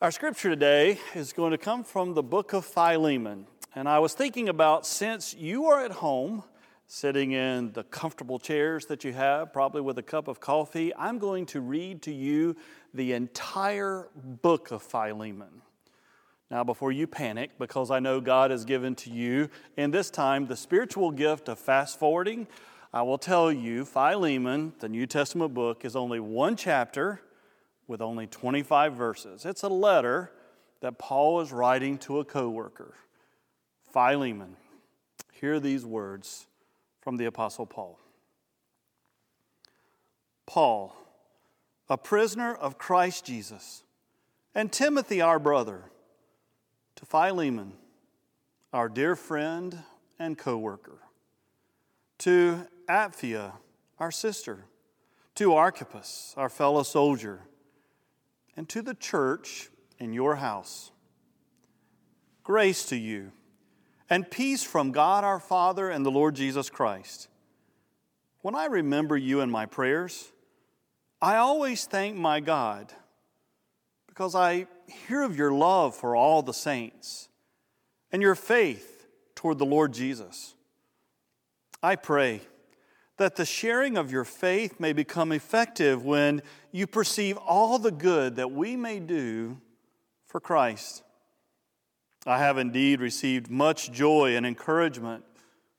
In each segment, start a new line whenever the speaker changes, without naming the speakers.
Our scripture today is going to come from the book of Philemon. And I was thinking about since you are at home, sitting in the comfortable chairs that you have, probably with a cup of coffee, I'm going to read to you the entire book of Philemon. Now, before you panic, because I know God has given to you in this time the spiritual gift of fast forwarding, I will tell you Philemon, the New Testament book, is only one chapter with only 25 verses. It's a letter that Paul is writing to a coworker. Philemon, hear these words from the Apostle Paul. Paul, a prisoner of Christ Jesus, and Timothy, our brother, to Philemon, our dear friend and co worker, to Apphia, our sister, to Archippus, our fellow soldier and to the church in your house. Grace to you and peace from God our Father and the Lord Jesus Christ. When I remember you in my prayers, I always thank my God because I hear of your love for all the saints and your faith toward the Lord Jesus. I pray that the sharing of your faith may become effective when you perceive all the good that we may do for Christ. I have indeed received much joy and encouragement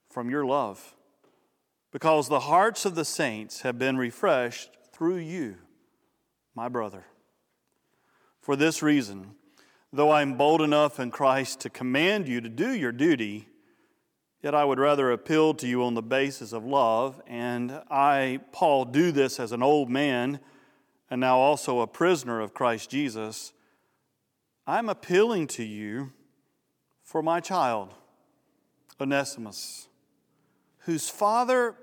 from your love, because the hearts of the saints have been refreshed through you, my brother. For this reason, though I am bold enough in Christ to command you to do your duty, Yet I would rather appeal to you on the basis of love, and I, Paul, do this as an old man and now also a prisoner of Christ Jesus. I'm appealing to you for my child, Onesimus, whose father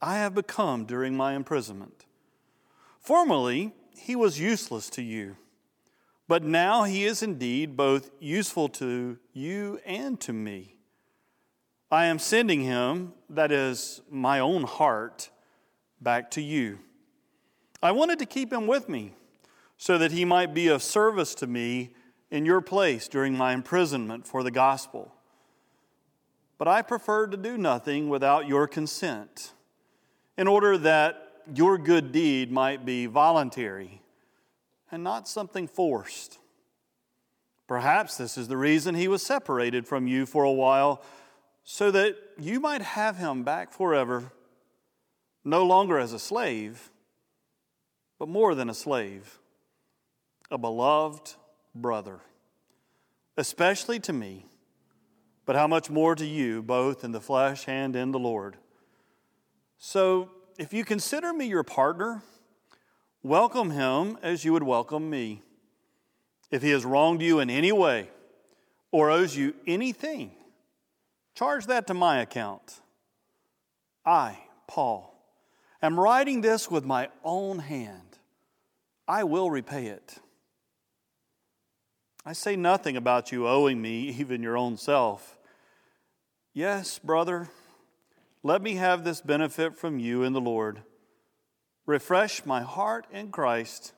I have become during my imprisonment. Formerly, he was useless to you, but now he is indeed both useful to you and to me. I am sending him, that is my own heart, back to you. I wanted to keep him with me so that he might be of service to me in your place during my imprisonment for the gospel. But I preferred to do nothing without your consent, in order that your good deed might be voluntary and not something forced. Perhaps this is the reason he was separated from you for a while so that you might have him back forever, no longer as a slave, but more than a slave, a beloved brother, especially to me, but how much more to you, both in the flesh and in the Lord. So, if you consider me your partner, welcome him as you would welcome me. If he has wronged you in any way or owes you anything, Charge that to my account. I, Paul, am writing this with my own hand. I will repay it. I say nothing about you owing me, even your own self. Yes, brother, let me have this benefit from you in the Lord. Refresh my heart in Christ.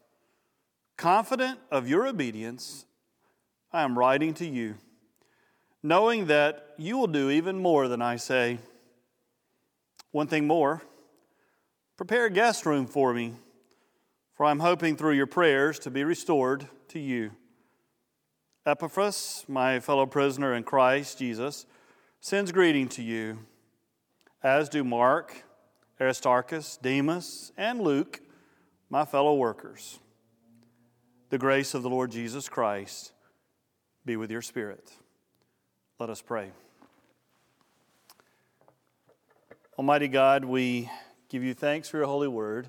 Confident of your obedience, I am writing to you knowing that you will do even more than I say. One thing more prepare a guest room for me, for I'm hoping through your prayers to be restored to you. Epaphras, my fellow prisoner in Christ Jesus, sends greeting to you, as do Mark, Aristarchus, Demas, and Luke, my fellow workers. The grace of the Lord Jesus Christ be with your spirit. Let us pray. Almighty God, we give you thanks for your holy word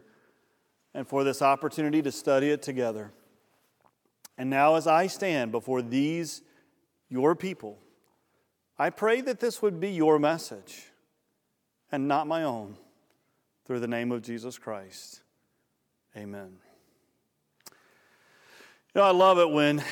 and for this opportunity to study it together. And now, as I stand before these, your people, I pray that this would be your message and not my own, through the name of Jesus Christ. Amen. You know, I love it when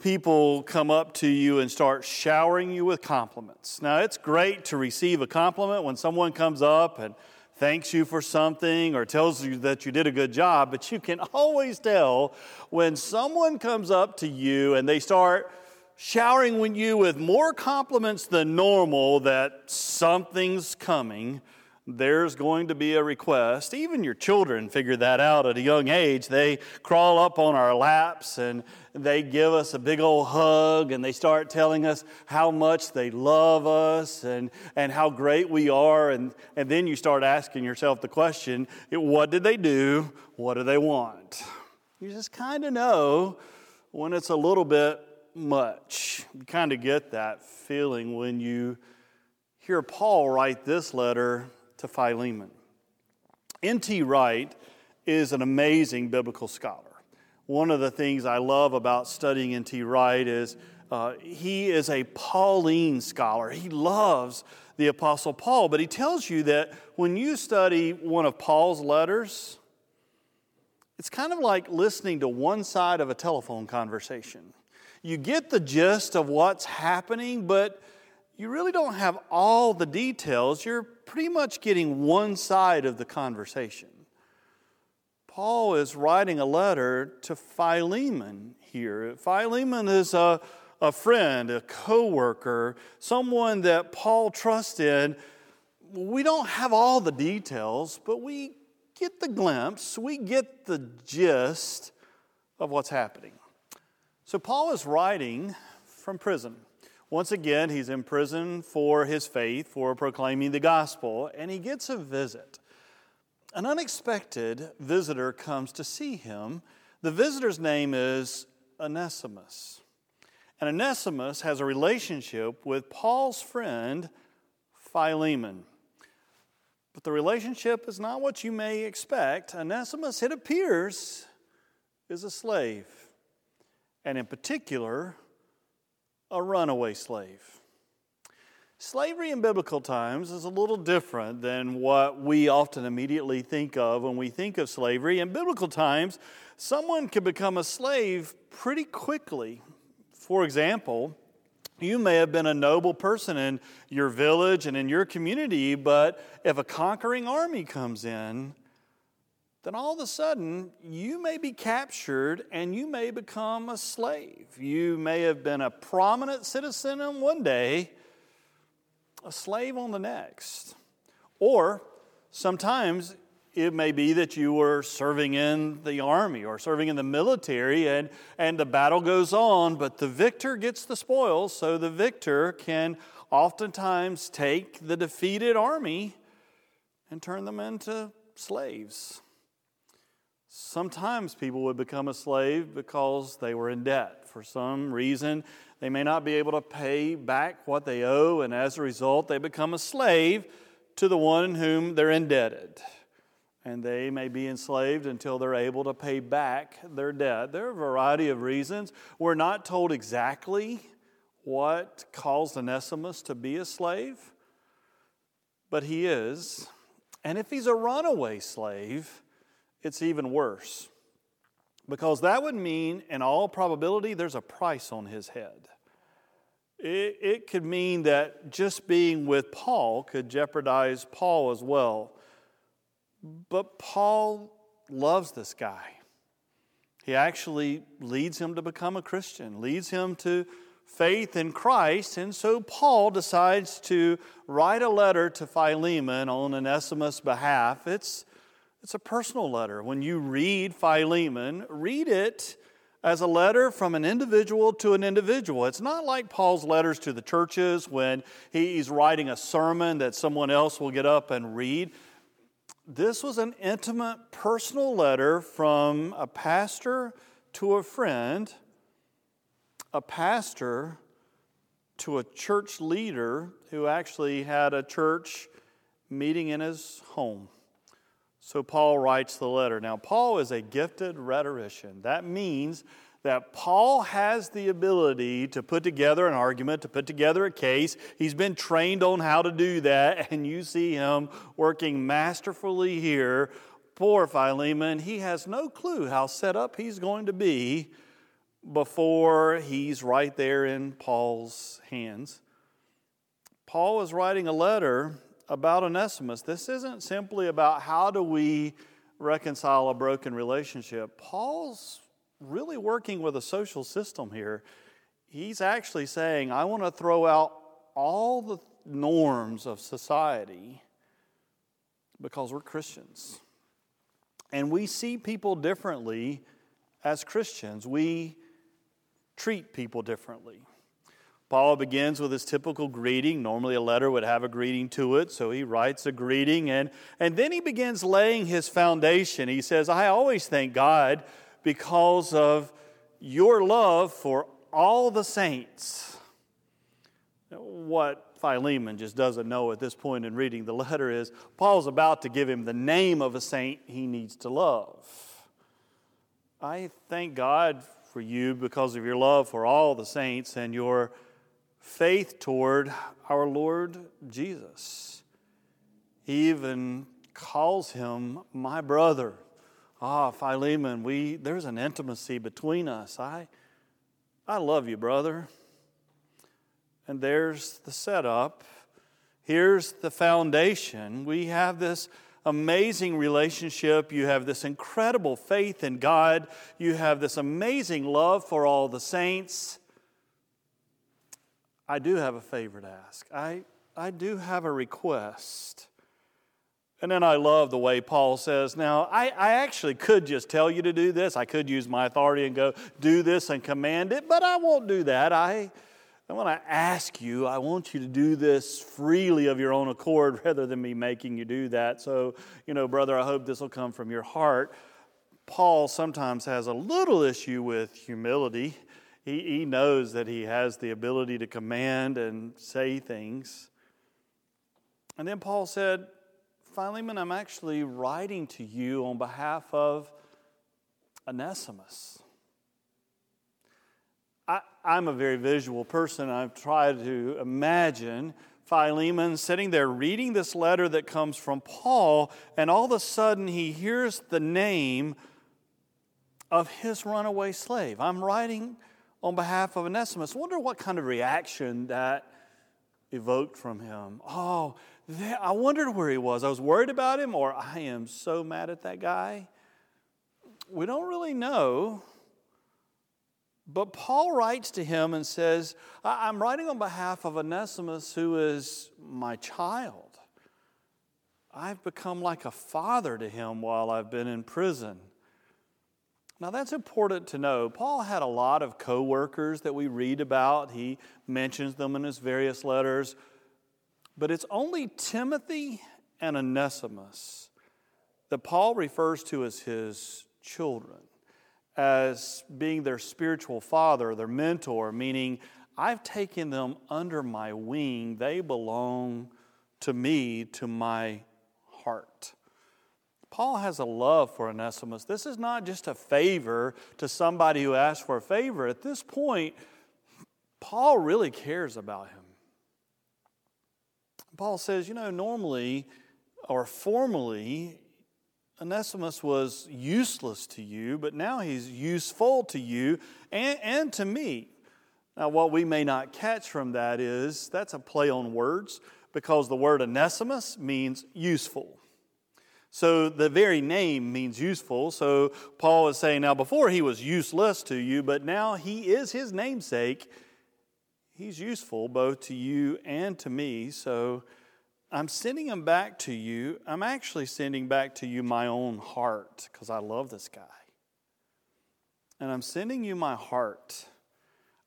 people come up to you and start showering you with compliments. Now, it's great to receive a compliment when someone comes up and thanks you for something or tells you that you did a good job, but you can always tell when someone comes up to you and they start showering you with more compliments than normal that something's coming there's going to be a request. Even your children figure that out at a young age. They crawl up on our laps and they give us a big old hug and they start telling us how much they love us and, and how great we are. And, and then you start asking yourself the question what did they do? What do they want? You just kind of know when it's a little bit much. You kind of get that feeling when you hear Paul write this letter to Philemon. N.T. Wright is an amazing biblical scholar. One of the things I love about studying N.T. Wright is uh, he is a Pauline scholar. He loves the Apostle Paul, but he tells you that when you study one of Paul's letters, it's kind of like listening to one side of a telephone conversation. You get the gist of what's happening, but you really don't have all the details. You're pretty much getting one side of the conversation. Paul is writing a letter to Philemon here. Philemon is a, a friend, a co worker, someone that Paul trusted. We don't have all the details, but we get the glimpse, we get the gist of what's happening. So, Paul is writing from prison. Once again, he's in prison for his faith, for proclaiming the gospel, and he gets a visit. An unexpected visitor comes to see him. The visitor's name is Onesimus. And Onesimus has a relationship with Paul's friend, Philemon. But the relationship is not what you may expect. Onesimus, it appears, is a slave. And in particular, a runaway slave. Slavery in biblical times is a little different than what we often immediately think of when we think of slavery. In biblical times, someone could become a slave pretty quickly. For example, you may have been a noble person in your village and in your community, but if a conquering army comes in, then all of a sudden you may be captured and you may become a slave. You may have been a prominent citizen on one day, a slave on the next. Or sometimes it may be that you were serving in the army or serving in the military and, and the battle goes on, but the victor gets the spoils, so the victor can oftentimes take the defeated army and turn them into slaves. Sometimes people would become a slave because they were in debt. For some reason, they may not be able to pay back what they owe, and as a result, they become a slave to the one whom they're indebted. And they may be enslaved until they're able to pay back their debt. There are a variety of reasons. We're not told exactly what caused Onesimus to be a slave, but he is. And if he's a runaway slave, it's even worse. Because that would mean, in all probability, there's a price on his head. It, it could mean that just being with Paul could jeopardize Paul as well. But Paul loves this guy. He actually leads him to become a Christian, leads him to faith in Christ. And so Paul decides to write a letter to Philemon on Onesimus' behalf. It's it's a personal letter. When you read Philemon, read it as a letter from an individual to an individual. It's not like Paul's letters to the churches when he's writing a sermon that someone else will get up and read. This was an intimate, personal letter from a pastor to a friend, a pastor to a church leader who actually had a church meeting in his home. So Paul writes the letter. Now, Paul is a gifted rhetorician. That means that Paul has the ability to put together an argument, to put together a case. He's been trained on how to do that, and you see him working masterfully here. Poor Philemon, he has no clue how set up he's going to be before he's right there in Paul's hands. Paul is writing a letter about Onesimus. This isn't simply about how do we reconcile a broken relationship. Paul's really working with a social system here. He's actually saying, I want to throw out all the norms of society because we're Christians. And we see people differently as Christians. We treat people differently. Paul begins with his typical greeting. Normally, a letter would have a greeting to it, so he writes a greeting, and, and then he begins laying his foundation. He says, I always thank God because of your love for all the saints. What Philemon just doesn't know at this point in reading the letter is Paul's about to give him the name of a saint he needs to love. I thank God for you because of your love for all the saints and your faith toward our Lord Jesus. He even calls him my brother. Ah, Philemon, we there's an intimacy between us. I I love you, brother. And there's the setup. Here's the foundation. We have this amazing relationship. You have this incredible faith in God. You have this amazing love for all the saints. I do have a favor to ask. I, I do have a request. And then I love the way Paul says, Now, I, I actually could just tell you to do this. I could use my authority and go, Do this and command it, but I won't do that. I, I want to ask you, I want you to do this freely of your own accord rather than me making you do that. So, you know, brother, I hope this will come from your heart. Paul sometimes has a little issue with humility he, he knows that he has the ability to command and say things. And then Paul said, Philemon, I'm actually writing to you on behalf of Onesimus. I, am a very visual person. I've tried to imagine Philemon sitting there reading this letter that comes from Paul, and all of a sudden he hears the name of his runaway slave. I'm writing on behalf of Onesimus. Wonder what kind of reaction that evoked from him. Oh, I wondered where he was. I was worried about him, or I am so mad at that guy. We don't really know. But Paul writes to him and says, I'm writing on behalf of Onesimus, who is my child. I've become like a father to him while I've been in prison. Now that's important to know. Paul had a lot of co-workers that we read about. He mentions them in his various letters. But it's only Timothy and Onesimus that Paul refers to as his children, as being their spiritual father, their mentor, meaning I've taken them under my wing. They belong to me, to my heart. Paul has a love for Onesimus. This is not just a favor to somebody who asked for a favor. At this point, Paul really cares about him. Paul says, you know, normally or formally, Onesimus was useless to you, but now he's useful to you and, and to me. Now, what we may not catch from that is that's a play on words because the word Onesimus means useful. So the very name means useful. So Paul is saying, now before he was useless to you, but now he is his namesake. He's useful both to you and to me. So I'm sending him back to you. I'm actually sending back to you my own heart because I love this guy. And I'm sending you my heart.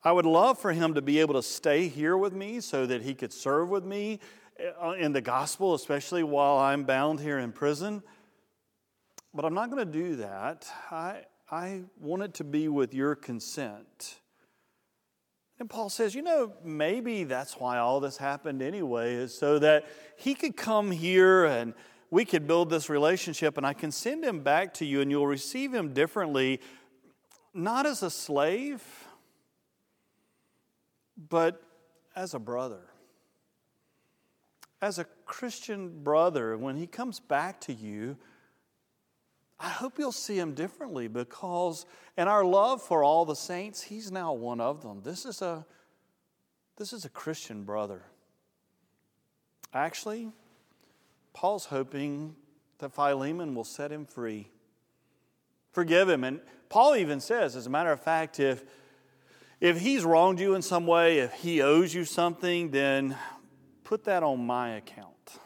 I would love for him to be able to stay here with me so that he could serve with me Uh, in the gospel, especially while I'm bound here in prison. But I'm not going to do that. I, I want it to be with your consent. And Paul says, you know, maybe that's why all this happened anyway, is so that he could come here and we could build this relationship, and I can send him back to you, and you'll receive him differently, not as a slave, but as a brother as a Christian brother, when he comes back to you, I hope you'll see him differently because in our love for all the saints, he's now one of them. This is a this is a Christian brother. Actually, Paul's hoping that Philemon will set him free. Forgive him. And Paul even says, as a matter of fact, if, if he's wronged you in some way, if he owes you something, then put that on my account.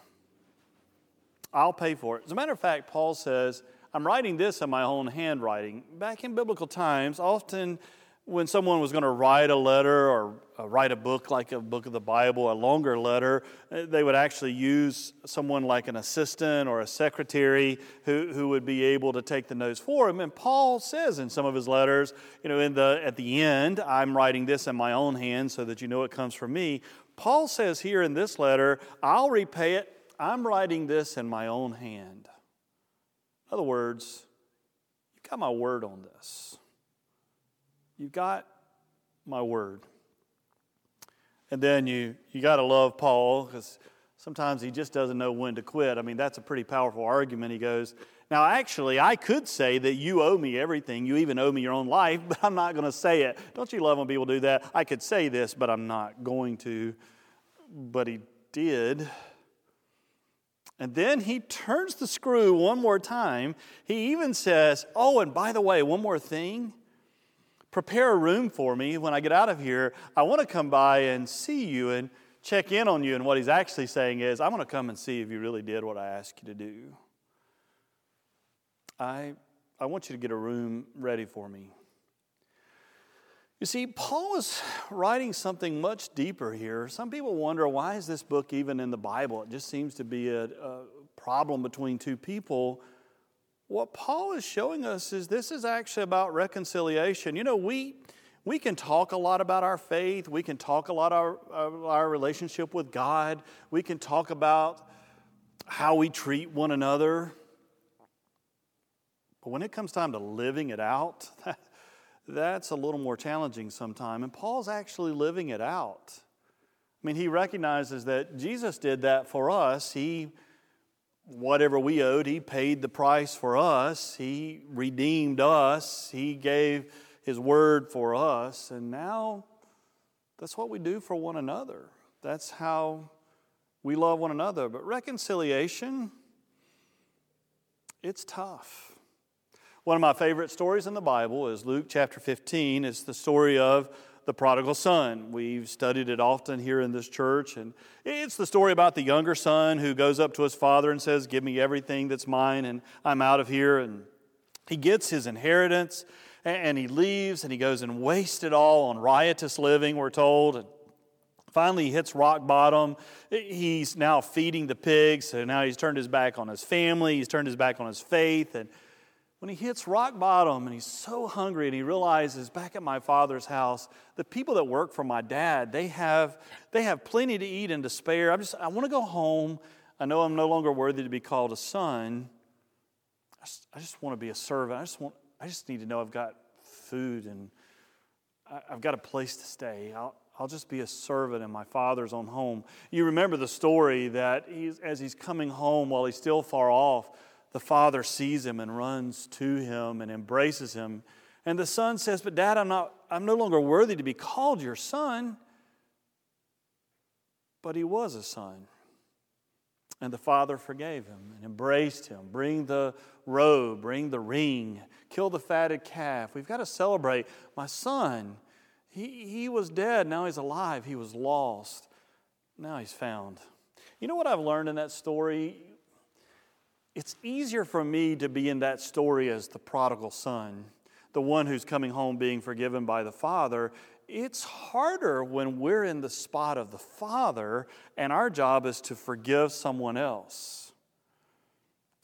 I'll pay for it. As a matter of fact, Paul says, I'm writing this in my own handwriting. Back in biblical times, often when someone was going to write a letter or uh, write a book like a book of the Bible, a longer letter, uh, they would actually use someone like an assistant or a secretary who, who would be able to take the notes for him. And Paul says in some of his letters, you know, in the, at the end, I'm writing this in my own hand so that you know it comes from me. Paul says here in this letter, I'll repay it. I'm writing this in my own hand. In other words, you've got my word on this. You've got my word. And then you, you got to love Paul because sometimes he just doesn't know when to quit. I mean, that's a pretty powerful argument. He goes, Now, actually, I could say that you owe me everything. You even owe me your own life, but I'm not going to say it. Don't you love when people do that? I could say this, but I'm not going to. But he did. And then he turns the screw one more time. He even says, Oh, and by the way, one more thing prepare a room for me when I get out of here. I want to come by and see you and check in on you. And what he's actually saying is, I'm going to come and see if you really did what I asked you to do. I, I want you to get a room ready for me. You see, Paul is writing something much deeper here. Some people wonder why is this book even in the Bible? It just seems to be a, a problem between two people what Paul is showing us is this is actually about reconciliation. You know, we, we can talk a lot about our faith, we can talk a lot about our, our relationship with God, we can talk about how we treat one another. But when it comes time to living it out, that's a little more challenging sometimes. And Paul's actually living it out. I mean, he recognizes that Jesus did that for us. He whatever we owed, He paid the price for us. He redeemed us. He gave His word for us. And now that's what we do for one another. That's how we love one another. But reconciliation, it's tough. One of my favorite stories in the Bible is Luke chapter 15. It's the story of the prodigal son. We've studied it often here in this church, and it's the story about the younger son who goes up to his father and says, Give me everything that's mine, and I'm out of here. And he gets his inheritance, and he leaves, and he goes and wastes it all on riotous living, we're told. And finally, he hits rock bottom. He's now feeding the pigs, so now he's turned his back on his family, he's turned his back on his faith, and when he hits rock bottom and he's so hungry and he realizes back at my father's house the people that work for my dad they have they have plenty to eat and to spare. I just i want to go home. I know i'm no longer worthy to be called a son. I just, I just want to be a servant. I just want i just need to know i've got food and I, i've got a place to stay. I'll, I'll just be a servant in my father's own home. You remember the story that he's, as he's coming home while he's still far off, the father sees him and runs to him and embraces him. And the son says, But dad, I'm, not, I'm no longer worthy to be called your son. But he was a son. And the father forgave him and embraced him. Bring the robe, bring the ring, kill the fatted calf. We've got to celebrate. My son, he, he was dead, now he's alive. He was lost, now he's found. You know what I've learned in that story? It's easier for me to be in that story as the prodigal son, the one who's coming home being forgiven by the father. It's harder when we're in the spot of the father and our job is to forgive someone else.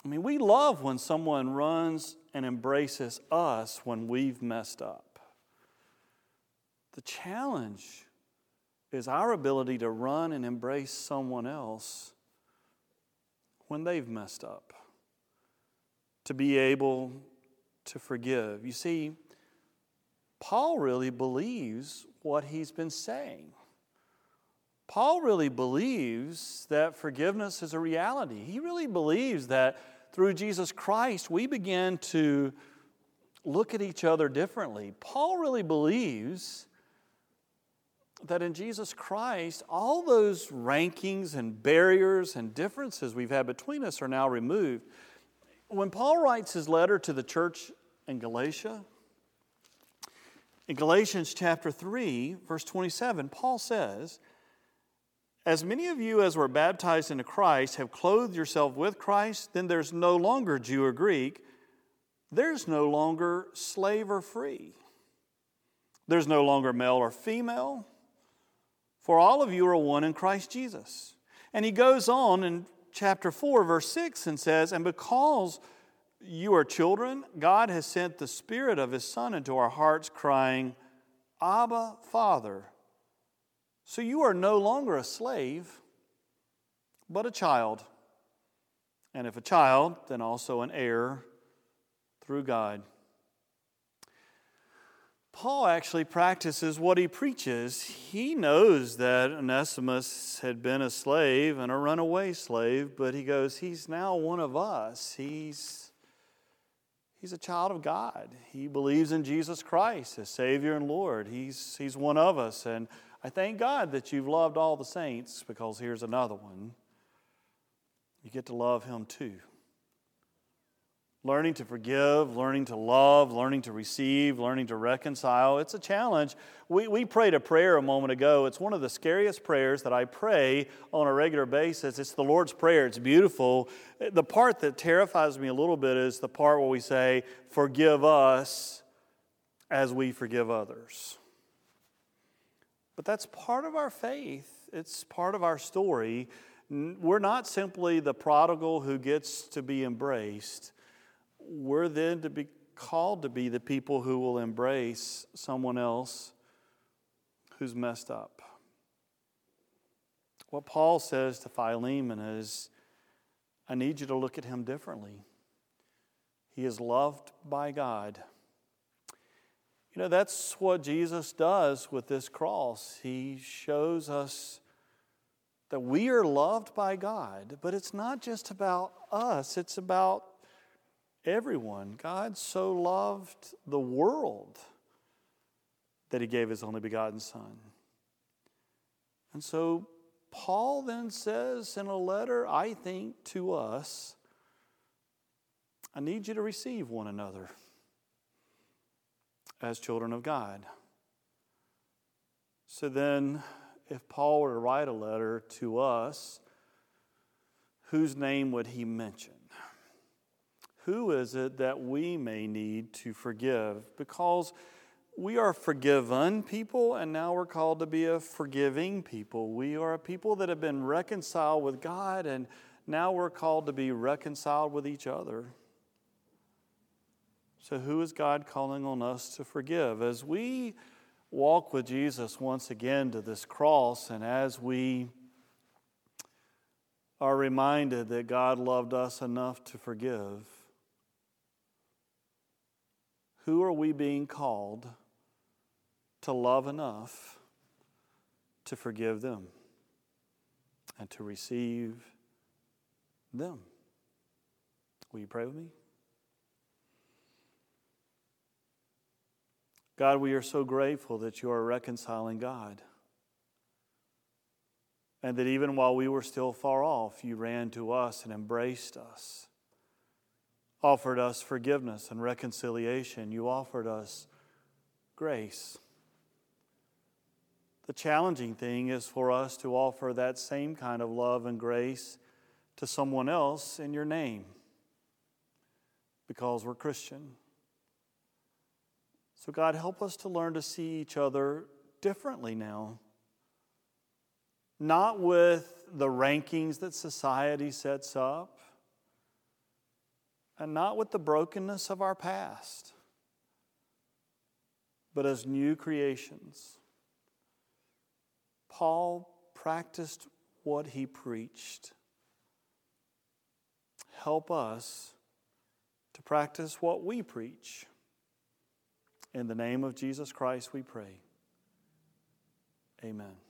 I mean, we love when someone runs and embraces us when we've messed up. The challenge is our ability to run and embrace someone else when they've messed up, to be able to forgive. You see, Paul really believes what he's been saying. Paul really believes that forgiveness is a reality. He really believes that through Jesus Christ, we begin to look at each other differently. Paul really believes that in Jesus Christ, all those rankings and barriers and differences we've had between us are now removed. When Paul writes his letter to the church in Galatia, in Galatians chapter 3, verse 27, Paul says, As many of you as were baptized into Christ have clothed yourself with Christ, then there's no longer Jew or Greek, there's no longer slave or free, there's no longer male or female, for all of you are one in Christ Jesus. And he goes on in chapter 4, verse 6, and says, And because you are children, God has sent the Spirit of His Son into our hearts, crying, Abba, Father. So you are no longer a slave, but a child. And if a child, then also an heir through God. Paul actually practices what he preaches. He knows that Onesimus had been a slave and a runaway slave, but he goes, He's now one of us. He's He's a child of God. He believes in Jesus Christ as Savior and Lord. He's, he's one of us. And I thank God that you've loved all the saints because here's another one. You get to love Him too learning to forgive, learning to love, learning to receive, learning to reconcile. It's a challenge. We, we prayed a prayer a moment ago. It's one of the scariest prayers that I pray on a regular basis. It's the Lord's Prayer. It's beautiful. The part that terrifies me a little bit is the part where we say, Forgive us as we forgive others. But that's part of our faith, it's part of our story. We're not simply the prodigal who gets to be embraced we're then to be called to be the people who will embrace someone else who's messed up. What Paul says to Philemon is, I need you to look at him differently. He is loved by God. You know, that's what Jesus does with this cross. He shows us that we are loved by God, but it's not just about us, it's about everyone. God so loved the world that he gave his only begotten Son. And so Paul then says in a letter, I think, to us, I need you to receive one another as children of God. So then, if Paul were to write a letter to us, whose name would he mention? Who is it that we may need to forgive? Because we are forgiven people, and now we're called to be a forgiving people. We are a people that have been reconciled with God, and now we're called to be reconciled with each other. So, who is God calling on us to forgive? As we walk with Jesus once again to this cross, and as we are reminded that God loved us enough to forgive, who are we being called to love enough to forgive them and to receive them? Will you pray with me? God, we are so grateful that you are reconciling God. And that even while we were still far off, you ran to us and embraced us offered us forgiveness and reconciliation. You offered us grace. The challenging thing is for us to offer that same kind of love and grace to someone else in your name because we're Christian. So, God, help us to learn to see each other differently now. Not with the rankings that society sets up, and not with the brokenness of our past, but as new creations. Paul practiced what he preached. Help us to practice what we preach. In the name of Jesus Christ, we pray. Amen.